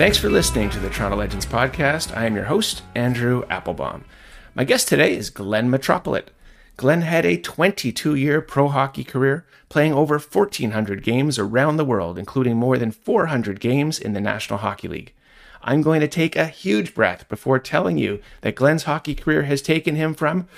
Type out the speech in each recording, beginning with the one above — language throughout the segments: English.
Thanks for listening to the Toronto Legends podcast. I am your host, Andrew Applebaum. My guest today is Glen Metropolit. Glenn had a 22 year pro hockey career, playing over 1,400 games around the world, including more than 400 games in the National Hockey League. I'm going to take a huge breath before telling you that Glenn's hockey career has taken him from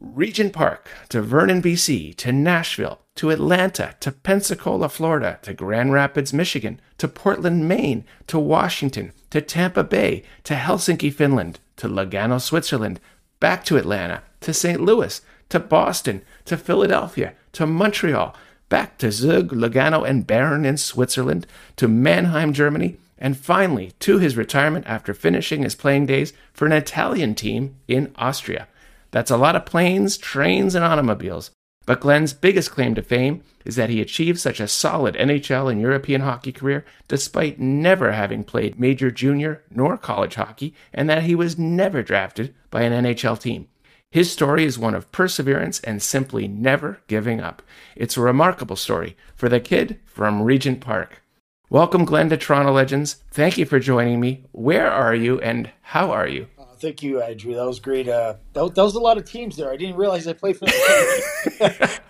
Regent Park to Vernon, BC to Nashville to Atlanta to Pensacola, Florida to Grand Rapids, Michigan to Portland, Maine to Washington to Tampa Bay to Helsinki, Finland to Lugano, Switzerland, back to Atlanta to St. Louis to Boston, to Philadelphia, to Montreal, back to Zug, Lugano, and Bern in Switzerland, to Mannheim, Germany, and finally to his retirement after finishing his playing days for an Italian team in Austria. That's a lot of planes, trains, and automobiles. But Glenn's biggest claim to fame is that he achieved such a solid NHL and European hockey career despite never having played major junior nor college hockey, and that he was never drafted by an NHL team. His story is one of perseverance and simply never giving up. It's a remarkable story for the kid from Regent Park. Welcome, Glenn, to Toronto Legends. Thank you for joining me. Where are you and how are you? Thank you, Andrew. That was great. Uh, that, that, was a lot of teams there. I didn't realize I played for the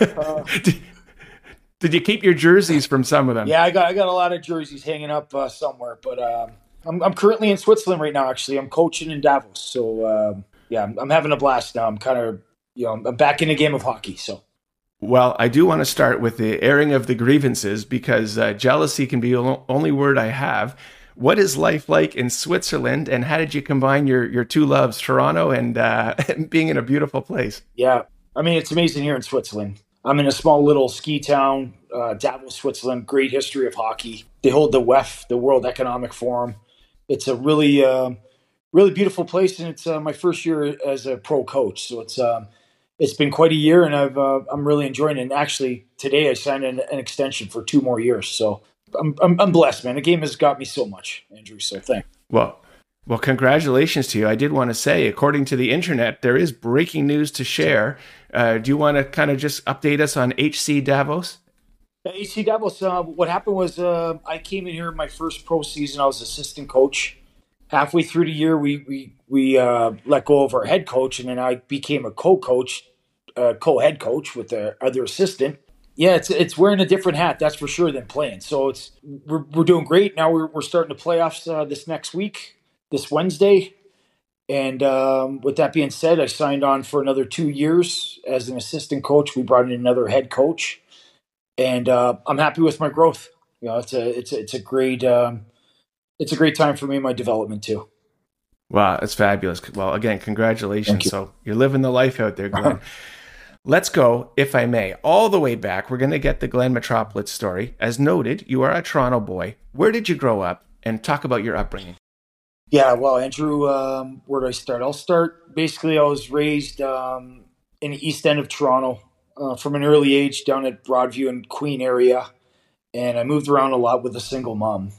uh, did, did, you keep your jerseys from some of them? Yeah, I got I got a lot of jerseys hanging up uh, somewhere, but um, I'm, I'm currently in Switzerland right now. Actually, I'm coaching in Davos, so um, yeah, I'm, I'm having a blast now. I'm kind of, you know, I'm back in the game of hockey. So. Well, I do want to start with the airing of the grievances because uh, jealousy can be the only word I have. What is life like in Switzerland, and how did you combine your your two loves, Toronto and uh, being in a beautiful place? Yeah, I mean it's amazing here in Switzerland. I'm in a small little ski town, uh, Davos, Switzerland. Great history of hockey. They hold the WEF, the World Economic Forum. It's a really uh, really beautiful place, and it's uh, my first year as a pro coach. So it's um, it's been quite a year, and I've uh, I'm really enjoying it. And actually, today I signed an, an extension for two more years. So I'm, I'm, I'm blessed, man. The game has got me so much, Andrew. So thank. Well. Well, congratulations to you. I did want to say, according to the internet, there is breaking news to share. Uh, do you want to kind of just update us on HC Davos? HC Davos, uh, what happened was uh, I came in here my first pro season. I was assistant coach halfway through the year, we we we uh, let go of our head coach, and then I became a co-coach, uh, co-head coach with the other assistant. Yeah, it's it's wearing a different hat, that's for sure, than playing. So it's we're we're doing great now. We're we're starting the playoffs uh, this next week, this Wednesday. And um, with that being said, I signed on for another two years as an assistant coach. We brought in another head coach, and uh, I'm happy with my growth. You know, it's a it's a, it's a great um, it's a great time for me in my development too. Wow, that's fabulous. Well, again, congratulations. You. So you're living the life out there, Glenn. Let's go, if I may, all the way back. We're going to get the Glen Metropolit story. As noted, you are a Toronto boy. Where did you grow up? And talk about your upbringing. Yeah, well, Andrew, um, where do I start? I'll start. Basically, I was raised um, in the east end of Toronto uh, from an early age down at Broadview and Queen area. And I moved around a lot with a single mom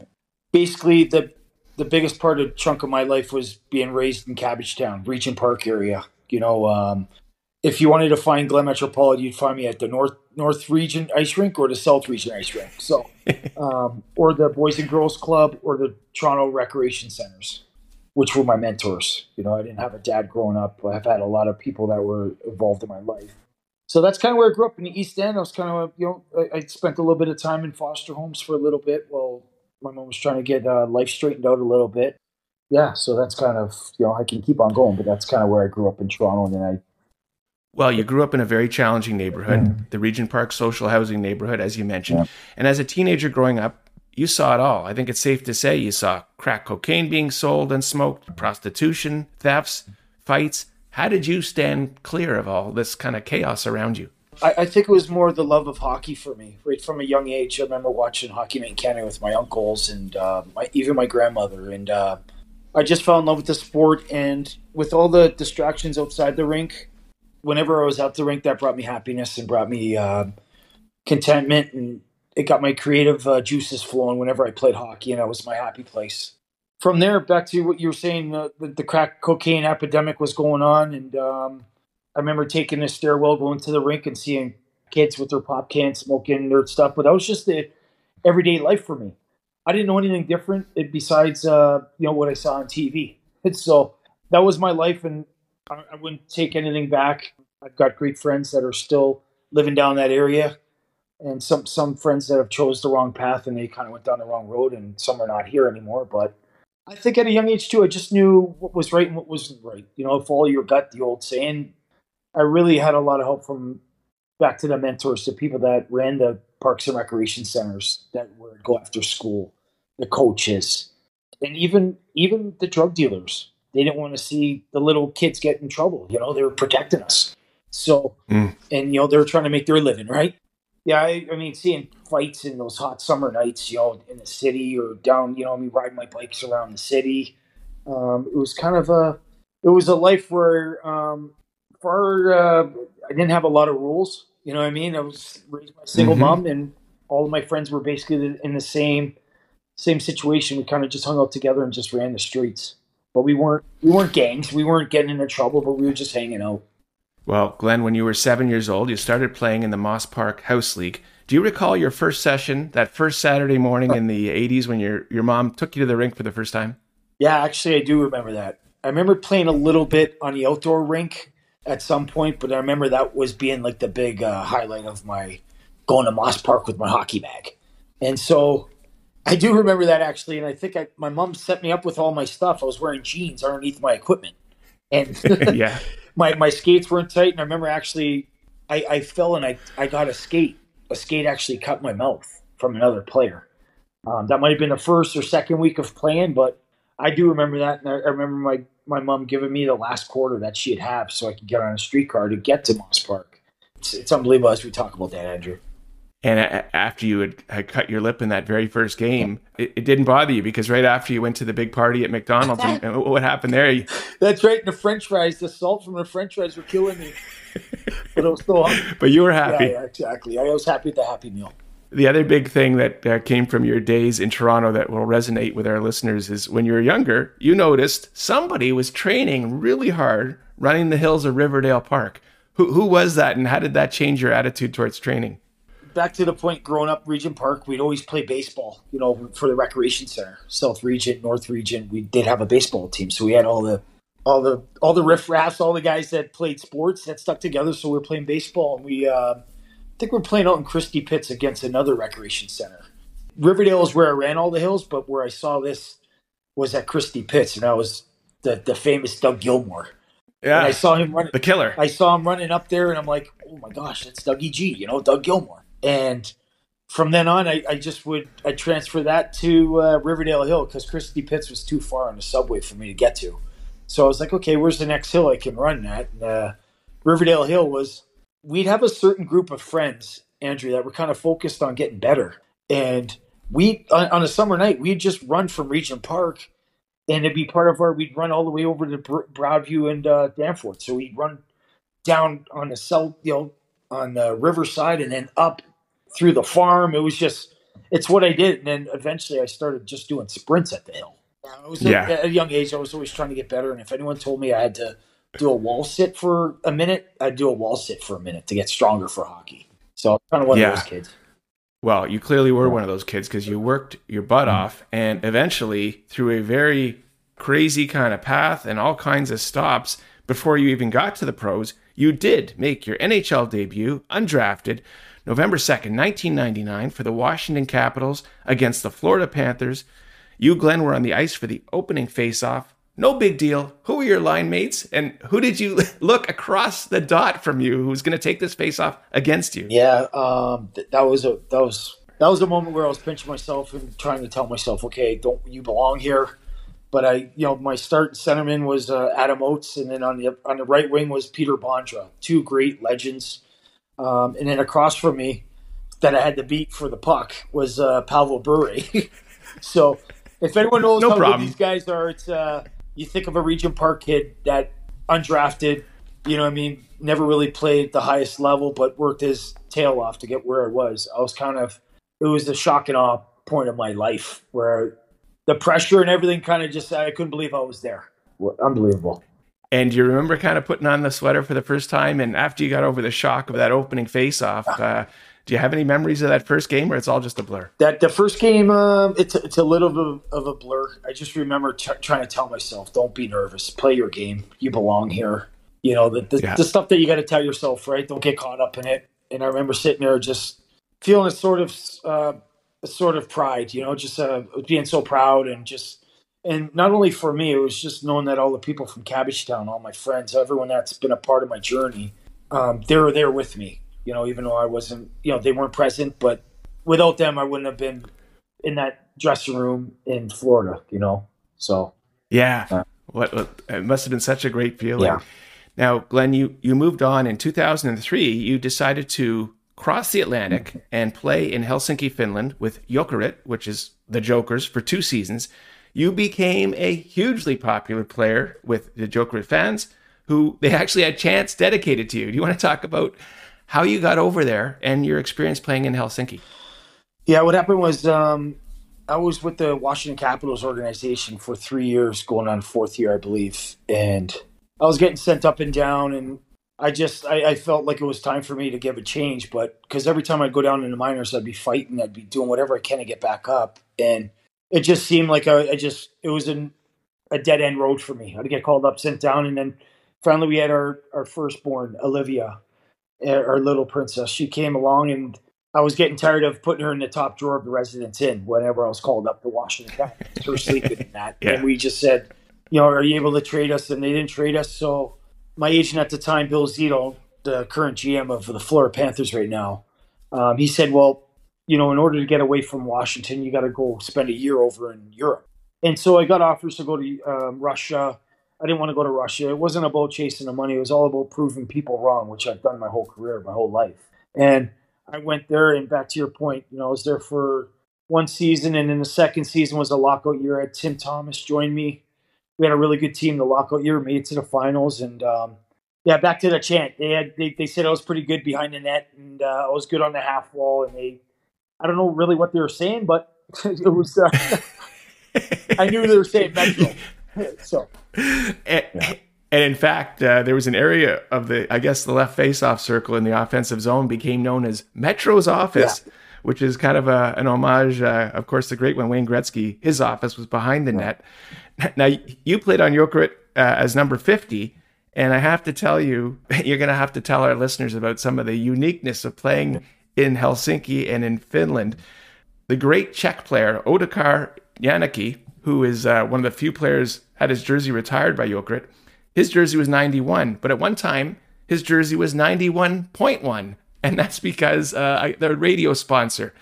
basically the the biggest part of chunk of my life was being raised in Cabbagetown, Regent Park area. You know, um, if you wanted to find Glen Metropolitan, you'd find me at the North North Regent Ice Rink or the South Regent Ice Rink. So, um, or the Boys and Girls Club or the Toronto Recreation Centers, which were my mentors. You know, I didn't have a dad growing up. I've had a lot of people that were involved in my life. So that's kind of where I grew up in the East End. I was kind of, you know, I, I spent a little bit of time in foster homes for a little bit while my mom was trying to get uh, life straightened out a little bit. Yeah, so that's kind of you know I can keep on going, but that's kind of where I grew up in Toronto, and then I. Well, you grew up in a very challenging neighborhood, mm-hmm. the Regent Park social housing neighborhood, as you mentioned. Yeah. And as a teenager growing up, you saw it all. I think it's safe to say you saw crack cocaine being sold and smoked, prostitution, thefts, fights. How did you stand clear of all this kind of chaos around you? I, I, think it was more the love of hockey for me. Right from a young age, I remember watching Hockey Night in Canada with my uncles and uh, my, even my grandmother, and uh, I just fell in love with the sport. And with all the distractions outside the rink, whenever I was at the rink, that brought me happiness and brought me uh, contentment, and it got my creative uh, juices flowing. Whenever I played hockey, and that was my happy place. From there, back to what you were saying, the, the crack cocaine epidemic was going on, and um, I remember taking the stairwell, going to the rink, and seeing kids with their pop cans smoking their stuff. But that was just the everyday life for me. I didn't know anything different besides uh, you know what I saw on TV. And so that was my life, and I, wouldn't take anything back. I've got great friends that are still living down that area, and some some friends that have chose the wrong path and they kind of went down the wrong road, and some are not here anymore. But I think at a young age too, I just knew what was right and what wasn't right. You know, follow your gut, the old saying. I really had a lot of help from back to the mentors, the people that ran the parks and recreation centers that would go after school, the coaches, and even even the drug dealers. They didn't want to see the little kids get in trouble. You know, they were protecting us. So, mm. and you know, they were trying to make their living, right? Yeah, I, I, mean, seeing fights in those hot summer nights, you know, in the city or down, you know, me riding my bikes around the city. Um, it was kind of a, it was a life where, um, for uh, I didn't have a lot of rules. You know what I mean? I was raised by a single mm-hmm. mom, and all of my friends were basically in the same same situation. We kind of just hung out together and just ran the streets. But we weren't we weren't gangs. We weren't getting into trouble, but we were just hanging out. Well, Glenn, when you were seven years old, you started playing in the Moss Park House League. Do you recall your first session, that first Saturday morning in the 80s when your, your mom took you to the rink for the first time? Yeah, actually, I do remember that. I remember playing a little bit on the outdoor rink at some point, but I remember that was being like the big uh, highlight of my going to Moss Park with my hockey bag. And so I do remember that actually. And I think I, my mom set me up with all my stuff. I was wearing jeans underneath my equipment. And yeah my my skates weren't tight, and I remember actually I, I fell and I I got a skate. A skate actually cut my mouth from another player. Um, that might have been the first or second week of playing, but I do remember that, and I, I remember my my mom giving me the last quarter that she'd have so I could get on a streetcar to get to Moss Park. It's, it's unbelievable as we talk about that, Andrew. And after you had, had, cut your lip in that very first game, it, it, didn't bother you because right after you went to the big party at McDonald's, and, and what happened there? You... That's right. The French fries, the salt from the French fries were killing me. but I was still hungry. But you were happy. Yeah, yeah, exactly. I was happy with the Happy Meal. The other big thing that uh, came from your days in Toronto that will resonate with our listeners is when you were younger, you noticed somebody was training really hard running the hills of Riverdale Park. Who, who was that, and how did that change your attitude towards training? Back to the point growing up Regent Park, we'd always play baseball, you know, for the recreation center. South Regent, North Regent, we did have a baseball team. So we had all the all the all the riffraffs, all the guys that played sports that stuck together. So we were playing baseball and we uh, I think we are playing out in Christie Pits against another recreation center. Riverdale is where I ran all the hills, but where I saw this was at Christie Pits, and i was the the famous Doug Gilmour Yeah, and I saw him running the killer. I saw him running up there, and I'm like, oh my gosh, that's Dougie G, you know, Doug Gilmour. And from then on, I, I just would I transfer that to uh, Riverdale Hill because Christie Pits was too far on the subway for me to get to. So I was like, okay, where's the next hill I can run at? And, uh, Riverdale Hill was we'd have a certain group of friends, Andrew, that were kind of focused on getting better. And we on, on a summer night, we'd just run from Regent Park, and it'd be part of our. We'd run all the way over to Broadview and uh, Danforth. So we'd run down on the south, you know, on the riverside, and then up through the farm. It was just, it's what I did. And then eventually I started just doing sprints at the hill. I was yeah. at a young age, I was always trying to get better. And if anyone told me I had to do a wall sit for a minute, I'd do a wall sit for a minute to get stronger for hockey. So I'm kind of one yeah. of those kids. Well, you clearly were one of those kids because you worked your butt mm-hmm. off and eventually, through a very crazy kind of path and all kinds of stops before you even got to the pros, you did make your NHL debut undrafted November 2nd, 1999, for the Washington Capitals against the Florida Panthers. You, Glenn, were on the ice for the opening faceoff. No big deal. Who were your line mates, and who did you look across the dot from you? Who's going to take this faceoff against you? Yeah, um, that was a that was that was a moment where I was pinching myself and trying to tell myself, okay, don't you belong here? But I, you know, my start centerman was uh, Adam Oates, and then on the on the right wing was Peter Bondra, two great legends. Um, and then across from me, that I had to beat for the puck was uh, Pavel Bure. so if anyone knows no how problem. good these guys are, it's uh, you think of a Regent Park kid that undrafted, you know, I mean, never really played the highest level, but worked his tail off to get where I was. I was kind of it was the shock and awe point of my life where the pressure and everything kind of just I couldn't believe I was there. Unbelievable. And you remember kind of putting on the sweater for the first time, and after you got over the shock of that opening face-off, uh, Do you have any memories of that first game, or it's all just a blur? That the first game, uh, it's it's a little bit of a blur. I just remember t- trying to tell myself, "Don't be nervous. Play your game. You belong here." You know, the the, yeah. the stuff that you got to tell yourself, right? Don't get caught up in it. And I remember sitting there just feeling a sort of uh, a sort of pride, you know, just uh, being so proud and just and not only for me, it was just knowing that all the people from Cabbagetown, all my friends, everyone that's been a part of my journey, um, they were there with me. You know, even though I wasn't, you know, they weren't present, but without them, I wouldn't have been in that dressing room in Florida. You know, so yeah, uh, what, what, it must have been such a great feeling. Yeah. Now, Glenn, you you moved on in 2003. You decided to cross the Atlantic and play in Helsinki, Finland with Jokerit, which is the Jokers, for two seasons. You became a hugely popular player with the Jokerit fans, who they actually had chants dedicated to you. Do you want to talk about how you got over there and your experience playing in Helsinki? Yeah, what happened was um, I was with the Washington Capitals organization for three years, going on fourth year, I believe, and I was getting sent up and down, and I just I, I, felt like it was time for me to give a change, but because every time I'd go down in the minors, I'd be fighting, I'd be doing whatever I can to get back up, and it just seemed like I, I just it was an, a dead end road for me. I'd get called up, sent down, and then finally we had our our firstborn Olivia, eh, our little princess. She came along, and I was getting tired of putting her in the top drawer of the residence inn whenever I was called up to Washington. her sleeping in that, yeah. and we just said, you know, are you able to trade us? And they didn't trade us, so my agent at the time, Bill Zito, the current GM of the Florida Panthers right now, um, he said, well, you know, in order to get away from Washington, you got to go spend a year over in Europe. And so I got offers to go to um, Russia. I didn't want to go to Russia. It wasn't about chasing the money. It was all about proving people wrong, which I've done my whole career, my whole life. And I went there, and back to your point, you know, I was there for one season, and then the second season was a lockout year. I had Tim Thomas join me we had a really good team the lockout year, made it to the finals, and um, yeah, back to the chant. They had they, they said I was pretty good behind the net, and uh, I was good on the half wall, and they I don't know really what they were saying, but it was uh, I knew they were saying Metro. so, and, yeah. and in fact, uh, there was an area of the I guess the left face-off circle in the offensive zone became known as Metro's office. Yeah which is kind of a, an homage. Uh, of course, the great one, Wayne Gretzky, his office was behind the net. Now, you played on Jokerit uh, as number 50, and I have to tell you, you're going to have to tell our listeners about some of the uniqueness of playing in Helsinki and in Finland. The great Czech player, Otakar Janecký, who is uh, one of the few players had his jersey retired by Jokerit, his jersey was 91, but at one time, his jersey was 91.1 and that's because uh, they're a radio sponsor.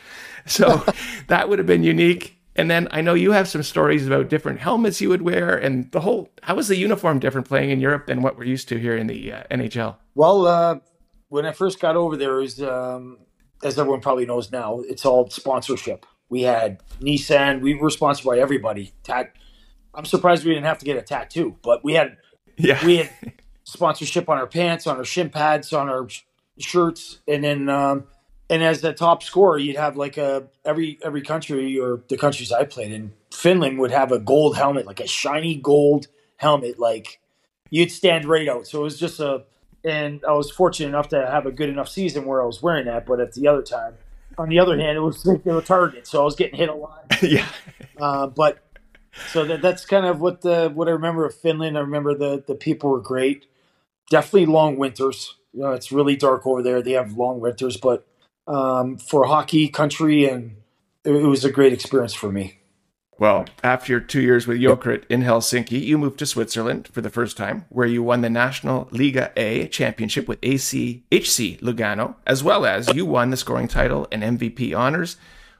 So that would have been unique. And then I know you have some stories about different helmets you would wear, and the whole. How was the uniform different playing in Europe than what we're used to here in the uh, NHL? Well, uh, when I first got over there, was um, as everyone probably knows now, it's all sponsorship. We had Nissan. We were sponsored by everybody. Tat- I'm surprised we didn't have to get a tattoo, but we had yeah. we had sponsorship on our pants, on our shin pads, on our shirts, and then um, and as the top scorer, you'd have like a every every country or the countries I played in, Finland would have a gold helmet, like a shiny gold helmet, like you'd stand right out. So it was just a, and I was fortunate enough to have a good enough season where I was wearing that. But at the other time, on the other hand, it was like they were targets, so I was getting hit a lot. yeah. Uh, but so that, that's kind of what the what I remember of Finland. I remember the the people were great. Definitely long winters. You know, it's really dark over there. They have long winters, but um, for hockey country, and it, it, was a great experience for me. Well, after your two years with Jokerit in Helsinki, you moved to Switzerland for the first time, where you won the National Liga A championship with AC HC Lugano, as well as you won the scoring title and MVP honors.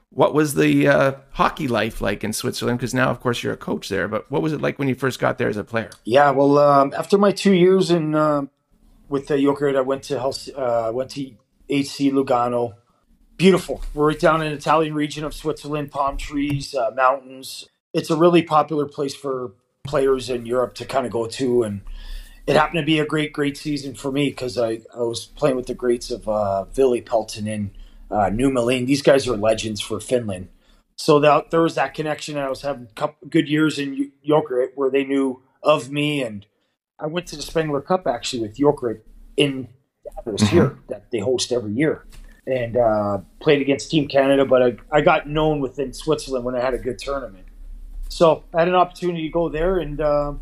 What was the uh, hockey life like in Switzerland? Because now, of course, you're a coach there. But what was it like when you first got there as a player? Yeah, well, um, after my two years in uh, with the Jokerit, I went to Hels- uh, went to HC Lugano. Beautiful. We're right down in the Italian region of Switzerland, palm trees, uh, mountains. It's a really popular place for players in Europe to kind of go to, and it happened to be a great, great season for me because I, I was playing with the greats of uh, Ville Peltonen, uh, Nummelin. These guys are legends for Finland. So that, there was that connection. I was having couple, good years in Jokerit where they knew of me and I went to the Spengler Cup actually with Jokerit in Davos mm-hmm. here that they host every year, and uh, played against Team Canada. But I, I got known within Switzerland when I had a good tournament. So I had an opportunity to go there, and uh,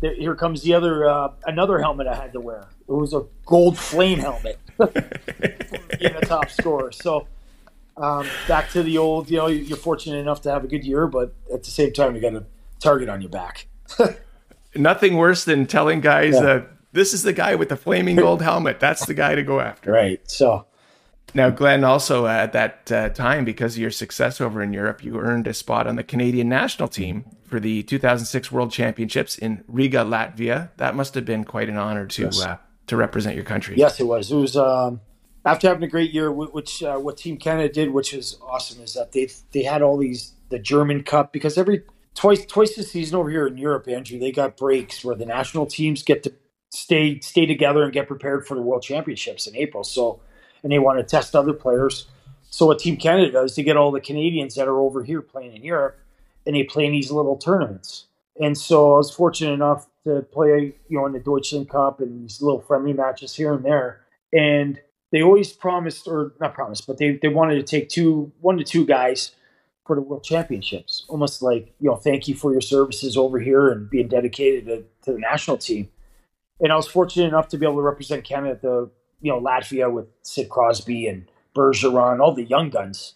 there, here comes the other uh, another helmet I had to wear. It was a gold flame helmet, being a top scorer. So um, back to the old, you know, you're fortunate enough to have a good year, but at the same time, you got a target on your back. Nothing worse than telling guys yeah. that this is the guy with the flaming gold helmet. That's the guy to go after. Right. So now, Glenn, also uh, at that uh, time, because of your success over in Europe, you earned a spot on the Canadian national team for the 2006 World Championships in Riga, Latvia. That must have been quite an honor to yes. uh, to represent your country. Yes, it was. It was um, after having a great year, which uh, what Team Canada did, which was awesome, is that they they had all these the German Cup because every twice twice this season over here in Europe, Andrew, they got breaks where the national teams get to stay stay together and get prepared for the World Championships in April. So and they want to test other players. So what Team Canada does to get all the Canadians that are over here playing in Europe, and they play in these little tournaments. And so I was fortunate enough to play, you know, in the Deutschland Cup and these little friendly matches here and there. And they always promised, or not promised, but they, they wanted to take two, one to two guys for the World Championships. Almost like, you know, thank you for your services over here and being dedicated to, to the national team. And I was fortunate enough to be able to represent Canada at the you know Latvia with Sid Crosby and Bergeron, all the young guns,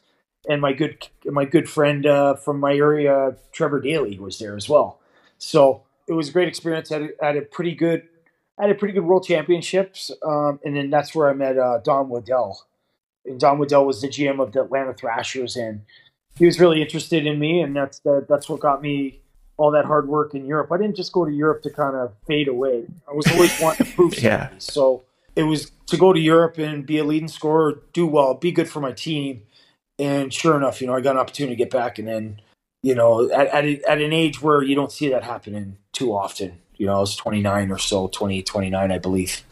and my good my good friend uh, from my area, Trevor Daley, was there as well. So it was a great experience. I had, had a pretty good, I had a pretty good World Championships, um, and then that's where I met uh, Don Waddell. And Don Waddell was the GM of the Atlanta Thrashers, and he was really interested in me, and that's the, that's what got me all that hard work in Europe. I didn't just go to Europe to kind of fade away. I was always wanting to prove something. yeah. So it was to go to Europe and be a leading scorer, do well, be good for my team. And sure enough, you know, I got an opportunity to get back. And then, you know, at, at, a, at an age where you don't see that happening too often, you know, I was 29 or so, 20, 29, I believe.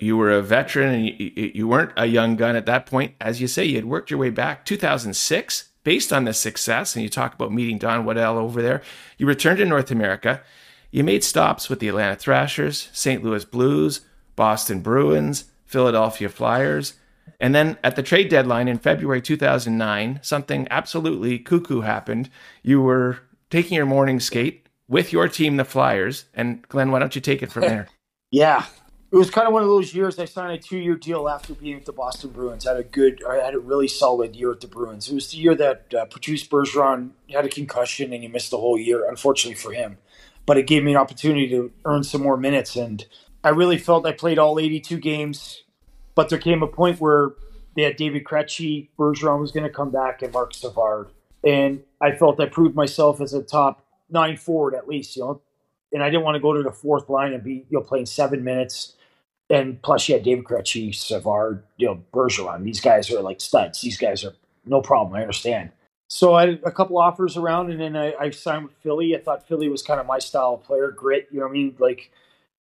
You were a veteran and you, you weren't a young gun at that point. As you say, you had worked your way back 2006 based on this success. And you talk about meeting Don Waddell over there. You returned to North America. You made stops with the Atlanta Thrashers, St. Louis Blues, Boston Bruins, Philadelphia Flyers. And then at the trade deadline in February 2009, something absolutely cuckoo happened. You were taking your morning skate with your team, the Flyers. And Glenn, why don't you take it from there? yeah. It was kind of one of those years I signed a two year deal after being with the Boston Bruins. I had a good, I had a really solid year with the Bruins. It was the year that uh, Patrice Bergeron had a concussion and he missed the whole year, unfortunately for him. But it gave me an opportunity to earn some more minutes. And I really felt I played all 82 games, but there came a point where they had David Krejci, Bergeron was going to come back, and Marc Savard, and I felt I proved myself as a top nine forward at least, you know. And I didn't want to go to the fourth line and be, you know, playing seven minutes. And plus, you had David Krejci, Savard, you know, Bergeron. These guys are like studs. These guys are no problem. I understand. So I had a couple offers around, and then I, I signed with Philly. I thought Philly was kind of my style of player, grit. You know what I mean? Like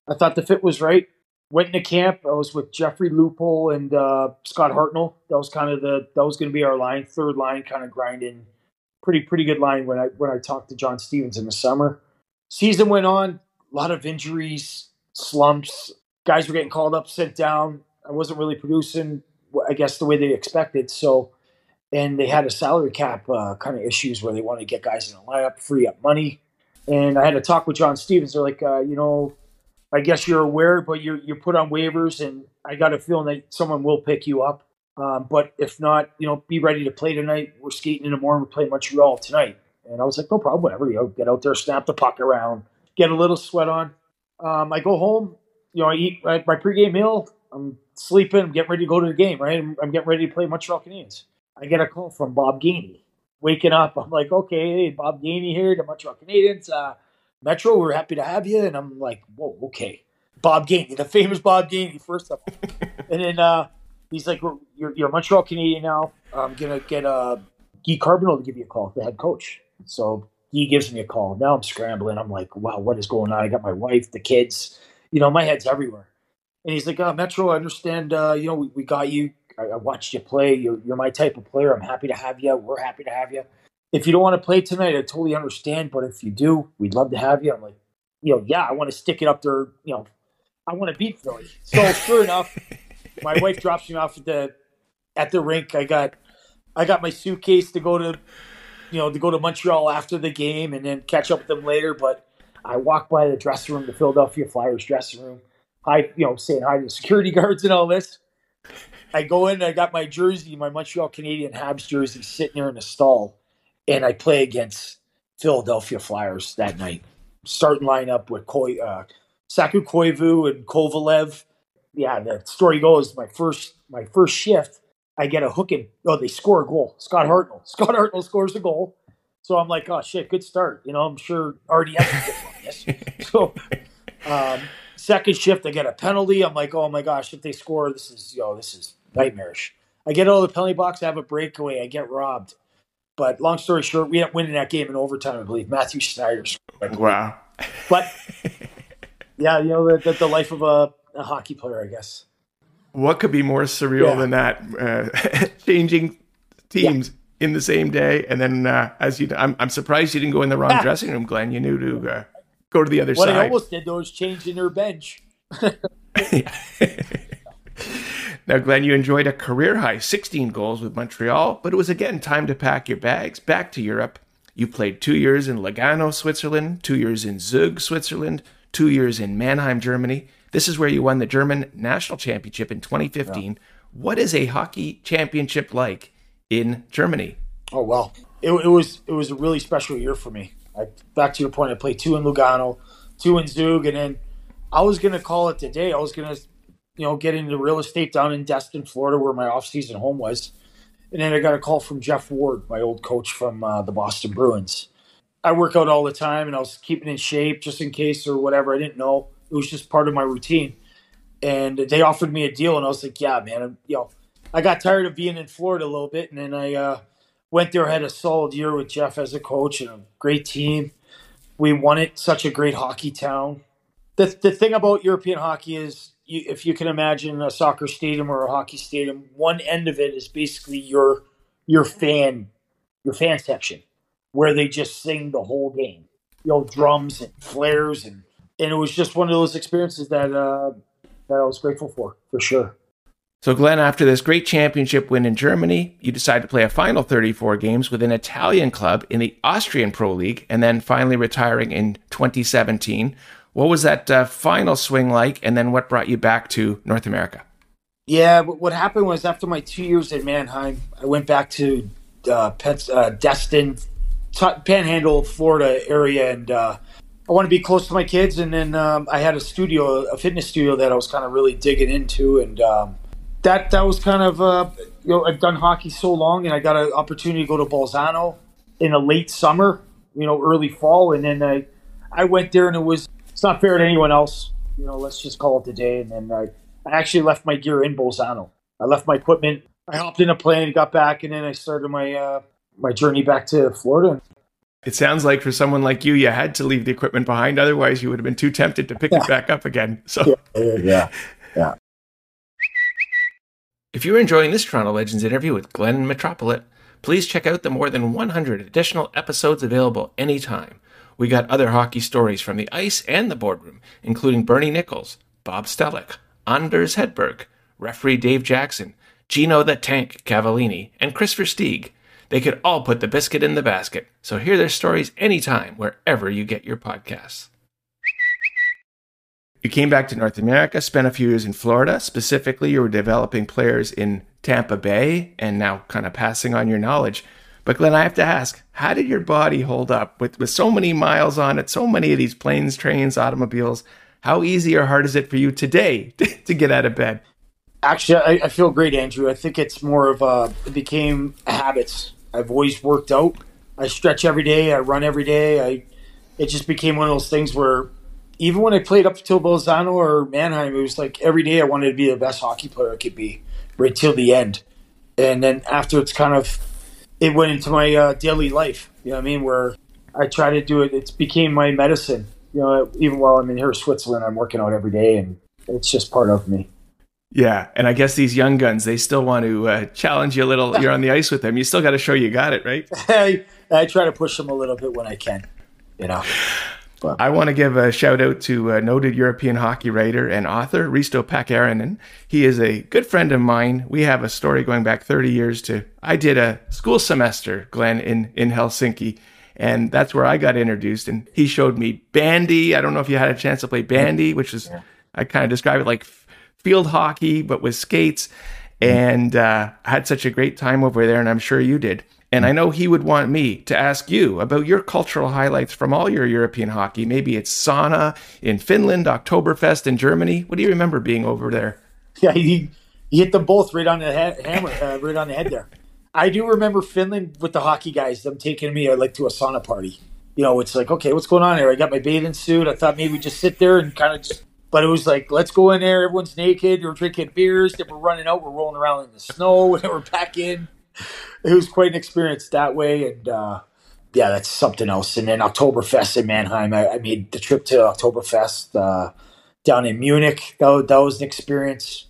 I thought the fit was right. Went into camp. I was with Joffrey Lupul and uh, Scott Hartnell. That was kind of the that was going to be our line, third line, kind of grinding. Pretty pretty good line when I when I talked to John Stevens in the summer. Season went on. A lot of injuries, slumps. Guys were getting called up, sent down. I wasn't really producing, I guess, the way they expected. So, and they had a salary cap uh, kind of issues where they wanted to get guys in the lineup, free up money. And I had to talk with John Stevens. They're like, uh, you know, I guess you're aware, but you're you're put on waivers, and I got a feeling that someone will pick you up. Um, but if not, you know, be ready to play tonight. We're skating in the morning. We're playing Montreal tonight, and I was like, no problem, whatever. You know, get out there, snap the puck around, get a little sweat on. Um, I go home. You know, I eat my, my pregame meal. I'm sleeping. I'm getting ready to go to the game. Right, I'm, I'm getting ready to play Montreal Canadiens. I get a call from Bob Gainey. Waking up, I'm like, okay, Bob Gainey here, the Montreal Canadiens. Uh, Metro, we're happy to have you. And I'm like, whoa, okay. Bob Gainey, the famous Bob Gainey, first up. and then uh, he's like, you're, you're a Montreal Canadian now. I'm going to get uh, Guy Carbonneau to give you a call, the head coach. So he gives me a call. Now I'm scrambling. I'm like, wow, what is going on? I got my wife, the kids. You know, my head's everywhere. And he's like, oh, Metro, I understand. Uh, you know, we, we got you. I, I watched you play. You're, you're my type of player. I'm happy to have you. We're happy to have you if you don't want to play tonight, I totally understand. But if you do, we'd love to have you. I'm like, you know, yeah, I want to stick it up there. You know, I want to beat Philly. So sure enough, my wife drops me off at the at the rink. I got I got my suitcase to go to you know to go to Montreal after the game and then catch up with them later. But I walk by the dressing room, the Philadelphia Flyers dressing room, hi you know saying hi to the security guards and all this. I go in, I got my jersey, my Montreal Canadian Habs jersey sitting there in the stall, and I play against Philadelphia Flyers that night. Starting lineup with Koi, uh, Saku Koivu and Kovalev. Yeah, the story goes my first my first shift, I get a hook and oh they score a goal. Scott Hartnell. Scott Hartnell scores a goal. So I'm like, oh shit, good start. You know, I'm sure RDS can get one this. So um, second shift, I get a penalty. I'm like, oh my gosh, if they score, this is yo, this is nightmarish. I get out of the penalty box, I have a breakaway, I get robbed. But long story short, we end up winning that game in overtime, I believe. Mathieu Schneider. Wow. But yeah, you know, the, the, the life of a, a, hockey player, I guess. What could be more surreal yeah. than that? Uh, changing teams yeah. in the same day, and then uh, as you, I'm, I'm surprised you didn't go in the wrong dressing room, Glenn. You knew to uh, go to the other what side. What I almost did though is change in their bench. Now, Glenn, you enjoyed a career high 16 goals with Montreal, but it was again time to pack your bags back to Europe. You played two years in Lugano, Switzerland, two years in Zug, Switzerland, two years in Mannheim, Germany. This is where you won the German national championship in 2015. Yeah. What is a hockey championship like in Germany? Oh well, it, it was it was a really special year for me. I, back to your point, I played two in Lugano, two in Zug, and then I was going to call it today. I was going to you know, get into real estate down in Destin, Florida, where my off-season home was. And then I got a call from Jeff Ward, my old coach from uh, the Boston Bruins. I work out all the time, and I was keeping in shape just in case or whatever. I didn't know it was just part of my routine. And they offered me a deal, and I was like, "Yeah, man." I'm, you know, I got tired of being in Florida a little bit, and then I uh, went there. Had a solid year with Jeff as a coach and a great team. We won it. Such a great hockey town. The the thing about European hockey is you, if you can imagine a soccer stadium or a hockey stadium, one end of it is basically your your fan your fan section where they just sing the whole game. You know, drums and flares and and it was just one of those experiences that uh, that I was grateful for for sure. So, Glenn, after this great championship win in Germany, you decide to play a final 34 games with an Italian club in the Austrian Pro League, and then finally retiring in 2017. What was that uh, final swing like, and then what brought you back to North America? Yeah, what happened was after my two years in Mannheim, I went back to uh, Pets, uh, Destin, t- Panhandle, Florida area, and uh, I want to be close to my kids. And then um, I had a studio, a fitness studio that I was kind of really digging into, and um, that that was kind of uh, you know I've done hockey so long, and I got an opportunity to go to Bolzano in a late summer, you know, early fall, and then I I went there, and it was it's not fair to anyone else. You know, let's just call it the day. And then I, I actually left my gear in Bolzano. I left my equipment. I hopped in a plane, got back, and then I started my uh, my journey back to Florida. It sounds like for someone like you, you had to leave the equipment behind. Otherwise, you would have been too tempted to pick yeah. it back up again. So, yeah, yeah, yeah. If you're enjoying this Toronto Legends interview with Glen Metropolit, please check out the more than 100 additional episodes available anytime. We got other hockey stories from the ice and the boardroom, including Bernie Nicholls, Bob Stellick, Anders Hedberg, referee Dave Jackson, Gino the Tank Cavallini, and Kris Versteeg. They could all put the biscuit in the basket, so hear their stories anytime wherever you get your podcasts. You came back to North America, spent a few years in Florida. Specifically, you were developing players in Tampa Bay and now kind of passing on your knowledge. But Glenn, I have to ask, how did your body hold up with, with so many miles on it, so many of these planes, trains, automobiles? How easy or hard is it for you today to, get out of bed? Actually, I, I, feel great, Andrew. I think it's more of a, it became habits. I've always worked out. I stretch every day. I run every day. I, it just became one of those things where even when I played up until Bolzano or Mannheim, it was like every day I wanted to be the best hockey player I could be right till the end. And then after it's kind of it went into my uh, daily life. You know what I mean? Where I try to do it. It became my medicine. You know, even while I'm in here, Switzerland, I'm working out every day, and it's just part of me. Yeah, and I guess these young guns, they still want to uh, challenge you a little. You're on the ice with them. You still got to show you got it, right? I, I try to push them a little bit when I can. You know. But. I want to give a shout out to a noted European hockey writer and author, Risto Pakarinen. He is a good friend of mine. We have a story going back 30 years to, I did a school semester, Glenn, in, in Helsinki. And that's where I got introduced. And he showed me bandy. I don't know if you had a chance to play bandy, which is, I kind of describe it like field hockey, but with skates. And uh, I had such a great time over there, and I'm sure you did. And I know he would want me to ask you about your cultural highlights from all your European hockey. Maybe it's sauna in Finland, Oktoberfest in Germany. What do you remember being over there? Yeah, he, he hit them both right on the head, hammer, uh, right on the head there. I do remember Finland with the hockey guys, them taking me uh, like to a sauna party. You know, it's like, okay, what's going on here? I got my bathing suit. I thought maybe we just sit there and kind of just, but it was like, let's go in there. Everyone's naked. We're drinking beers. Then we're running out. We're rolling around in the snow. And we're back in it was quite an experience that way. And uh, yeah, that's something else. And then Oktoberfest in Mannheim, I, I made the trip to Oktoberfest uh, down in Munich. That, that was an experience.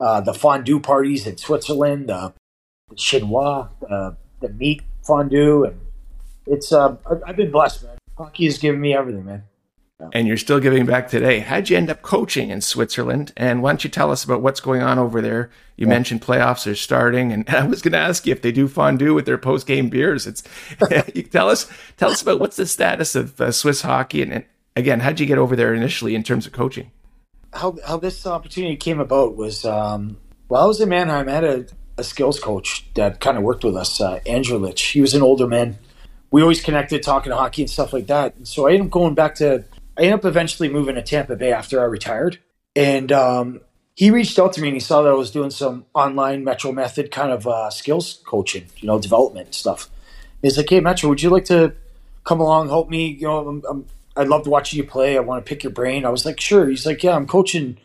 Uh, the fondue parties in Switzerland, the, chinois, uh, the meat fondue, and it's. Uh, I've been blessed, man. Hockey has given me everything, man and you're still giving back today. How'd you end up coaching in Switzerland? And why don't you tell us about what's going on over there? You yeah. mentioned playoffs are starting, and I was going to ask you if they do fondue with their post game beers. It's you tell us tell us about what's the status of uh, Swiss hockey, and, and again, how'd you get over there initially in terms of coaching? How how this opportunity came about was um, while I was in Mannheim, I had a, a skills coach that kind of worked with us, uh, Andrew Litch. He was an older man. We always connected, talking hockey and stuff like that. And so I ended up going back to I ended up eventually moving to Tampa Bay after I retired. And um, he reached out to me and he saw that I was doing some online Metro Method kind of uh, skills coaching, you know, development stuff. He's like, hey, Metro, would you like to come along, help me? You know, I'm, I'm, I'd love to watch you play. I want to pick your brain. I was like, sure. He's like, yeah, I'm coaching,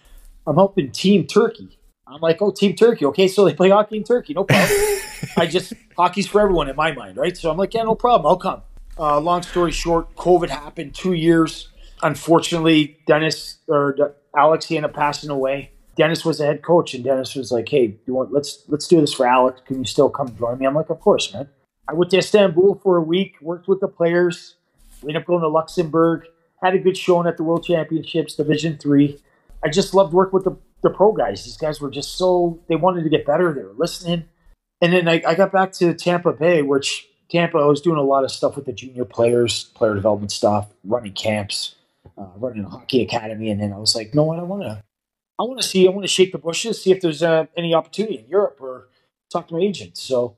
I'm helping Team Turkey. I'm like, oh, Team Turkey. Okay, so they play hockey in Turkey. No problem. I just, hockey's for everyone in my mind, right? So I'm like, yeah, no problem. I'll come. Uh, long story short, COVID happened two years unfortunately, Dennis or Alex he ended up passing away. Dennis was the head coach, and Dennis was like, "Hey, you want let's let's do this for Alex. Can you still come join me?" I'm like, "Of course, man." I went to Istanbul for a week, worked with the players. We ended up going to Luxembourg. Had a good showing at the World Championships, Division Three. I just loved working with the, the pro guys. These guys were just so they wanted to get better. They were listening. And then I, I got back to Tampa Bay, which Tampa I was doing a lot of stuff with the junior players, player development stuff, running camps uh, running a hockey academy, and then I was like, no, I don't want to, I want to see, I want to shake the bushes, see if there's uh, any opportunity in Europe, or talk to my agent. So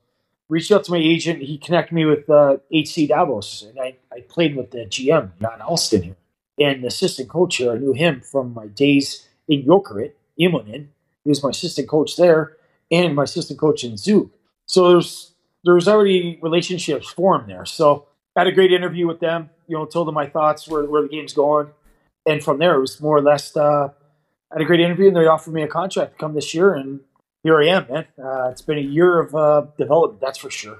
reached out to my agent. He connected me with uh, HC Davos, and I, I played with the GM Jan Alston here, and the assistant coach here. I knew him from my days in Jokerit, Imonen. He was my assistant coach there, and my assistant coach in Zug. So there's there's already relationships formed there. So had a great interview with them you know, told them my thoughts where where the game's going, and from there it was more or less. Uh, I had a great interview, and they offered me a contract to come this year, and here I am, man. Uh, it's been a year of uh, development, that's for sure.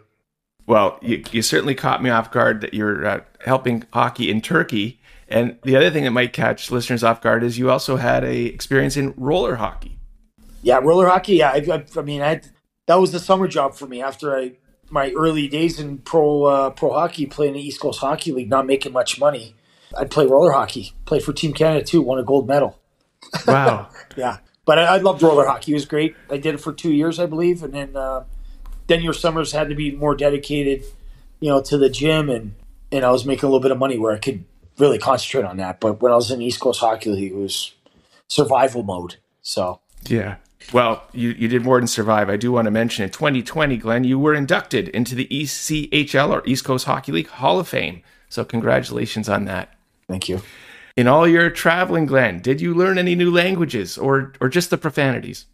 Well, you, you certainly caught me off guard that you're uh, helping hockey in Turkey. And the other thing that might catch listeners off guard is you also had a experience in roller hockey. Yeah, roller hockey. Yeah, I, I, I mean, I that was the summer job for me after I my early days in pro uh, pro hockey, playing the East Coast Hockey League, not making much money, I'd play roller hockey. Play for Team Canada too. Won a gold medal. Wow. yeah, but I, I, loved roller hockey. It was great. I did it for two years, I believe, and then uh, then your summers had to be more dedicated, you know, to the gym, and and I was making a little bit of money where I could really concentrate on that. But when I was in East Coast Hockey League, it was survival mode. So yeah, well, you, you did more than survive. I do want to mention in 2020, Glenn, you were inducted into the ECHL or East Coast Hockey League Hall of Fame. So, congratulations on that. Thank you. In all your traveling, Glenn, did you learn any new languages or, or just the profanities?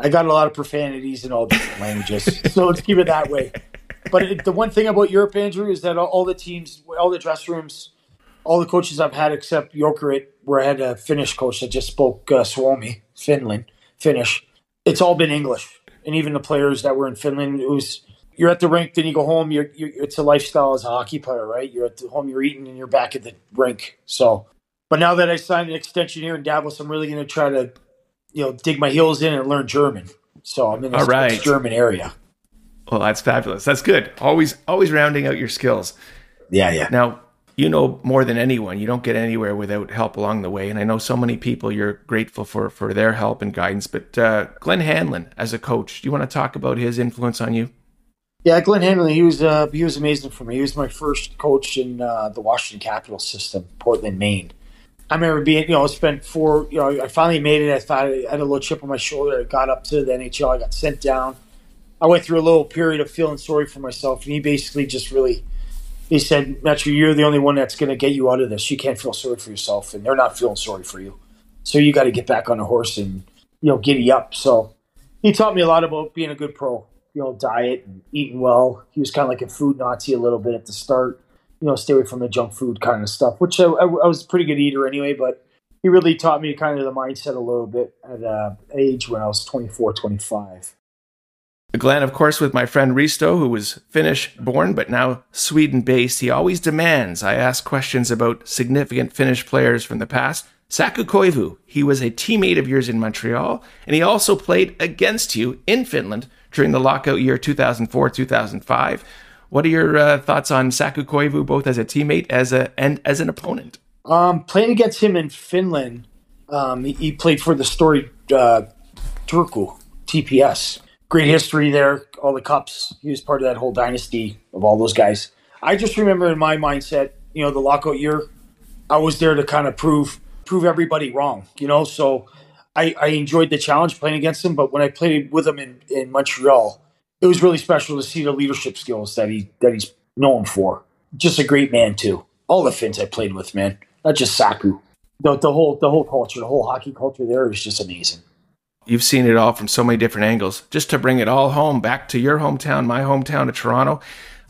I got a lot of profanities in all different languages. So, let's keep it that way. But it, the one thing about Europe, Andrew, is that all, the teams, all the dress rooms, all the coaches I've had except Jokerit, where I had a Finnish coach that just spoke uh, Suomi, Finland Finnish. It's all been English, and even the players that were in Finland, it was you're at the rink, then you go home. You're, you're, it's a lifestyle as a hockey player, right? You're at the home, you're eating, and you're back at the rink. So, but now that I signed an extension here in Davos, I'm really going to try to, you know, dig my heels in and learn German. So I'm in the right. German area. Well, that's fabulous. That's good. Always, always rounding out your skills. Yeah, yeah. Now, you know more than anyone, you don't get anywhere without help along the way. And I know so many people you're grateful for for their help and guidance. But uh, Glen Hanlon, as a coach, do you want to talk about his influence on you? Yeah, Glen Hanlon, he was uh, he was amazing for me. He was my first coach in uh, the Washington Capital system, Portland, Maine. I remember being, you know, I spent four, you know, I finally made it. I thought I had a little chip on my shoulder. I got up to the NHL. I got sent down. I went through a little period of feeling sorry for myself, and he basically just really he said, Metro, you're the only one that's going to get you out of this. You can't feel sorry for yourself, and they're not feeling sorry for you. So you got to get back on the horse and, you know, giddy up. So he taught me a lot about being a good pro, you know, diet and eating well. He was kind of like a food Nazi a little bit at the start, you know, stay away from the junk food kind of stuff, which I, I, I was a pretty good eater anyway, but he really taught me kind of the mindset a little bit at uh, age when I was 24, 25. Glen, of course, with my friend Risto, who was Finnish born but now Sweden based, he always demands I ask questions about significant Finnish players from the past. Saku Koivu, he was a teammate of yours in Montreal, and he also played against you in Finland during the lockout year 2004 2005. What are your uh, thoughts on Saku Koivu, both as a teammate as a and as an opponent? Um, playing against him in Finland, um, he, he, played for the Stori uh, Turku TPS great history there. All the cups. He was part of that whole dynasty of all those guys. I just remember in my mindset, you know, the lockout year, I was there to kind of prove prove everybody wrong. You know, so I, I enjoyed the challenge playing against him. But when I played with him in, in Montreal, it was really special to see the leadership skills that he that he's known for. Just a great man too. All the Finns I played with, man, not just Saku. The, the whole the whole culture, the whole hockey culture there is just amazing. You've seen it all from so many different angles. Just to bring it all home back to your hometown, my hometown of Toronto.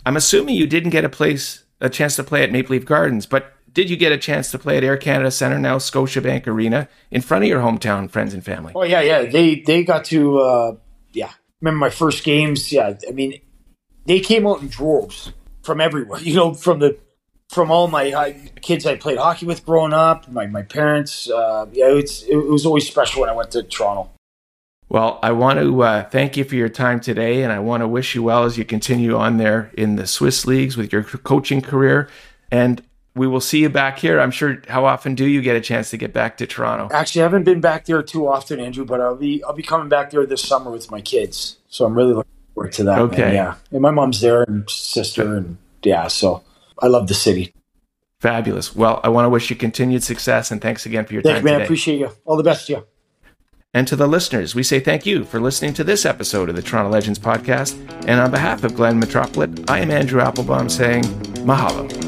I'm assuming you didn't get a place, a chance to play at Maple Leaf Gardens, but did you get a chance to play at Air Canada Centre, now Scotiabank Arena, in front of your hometown friends and family? Oh yeah, yeah. They they got to uh, yeah. Remember my first games? Yeah, I mean, they came out in droves from everywhere. You know, from the from all my uh, kids I played hockey with growing up, my my parents. Uh, yeah, it's it was always special when I went to Toronto. Well, I want to uh, thank you for your time today, and I want to wish you well as you continue on there in the Swiss leagues with your coaching career. And we will see you back here. I'm sure. How often do you get a chance to get back to Toronto? Actually, I haven't been back there too often, Andrew. But I'll be I'll be coming back there this summer with my kids. So I'm really looking forward to that. Okay. Man. Yeah, and my mom's there and sister, and yeah. So I love the city. Fabulous. Well, I want to wish you continued success and thanks again for your Thank time. man. Today. I appreciate you. All the best to you. And to the listeners, we say thank you for listening to this episode of the Toronto Legends podcast. And on behalf of Glen Metropolit, I am Andrew Applebaum saying mahalo.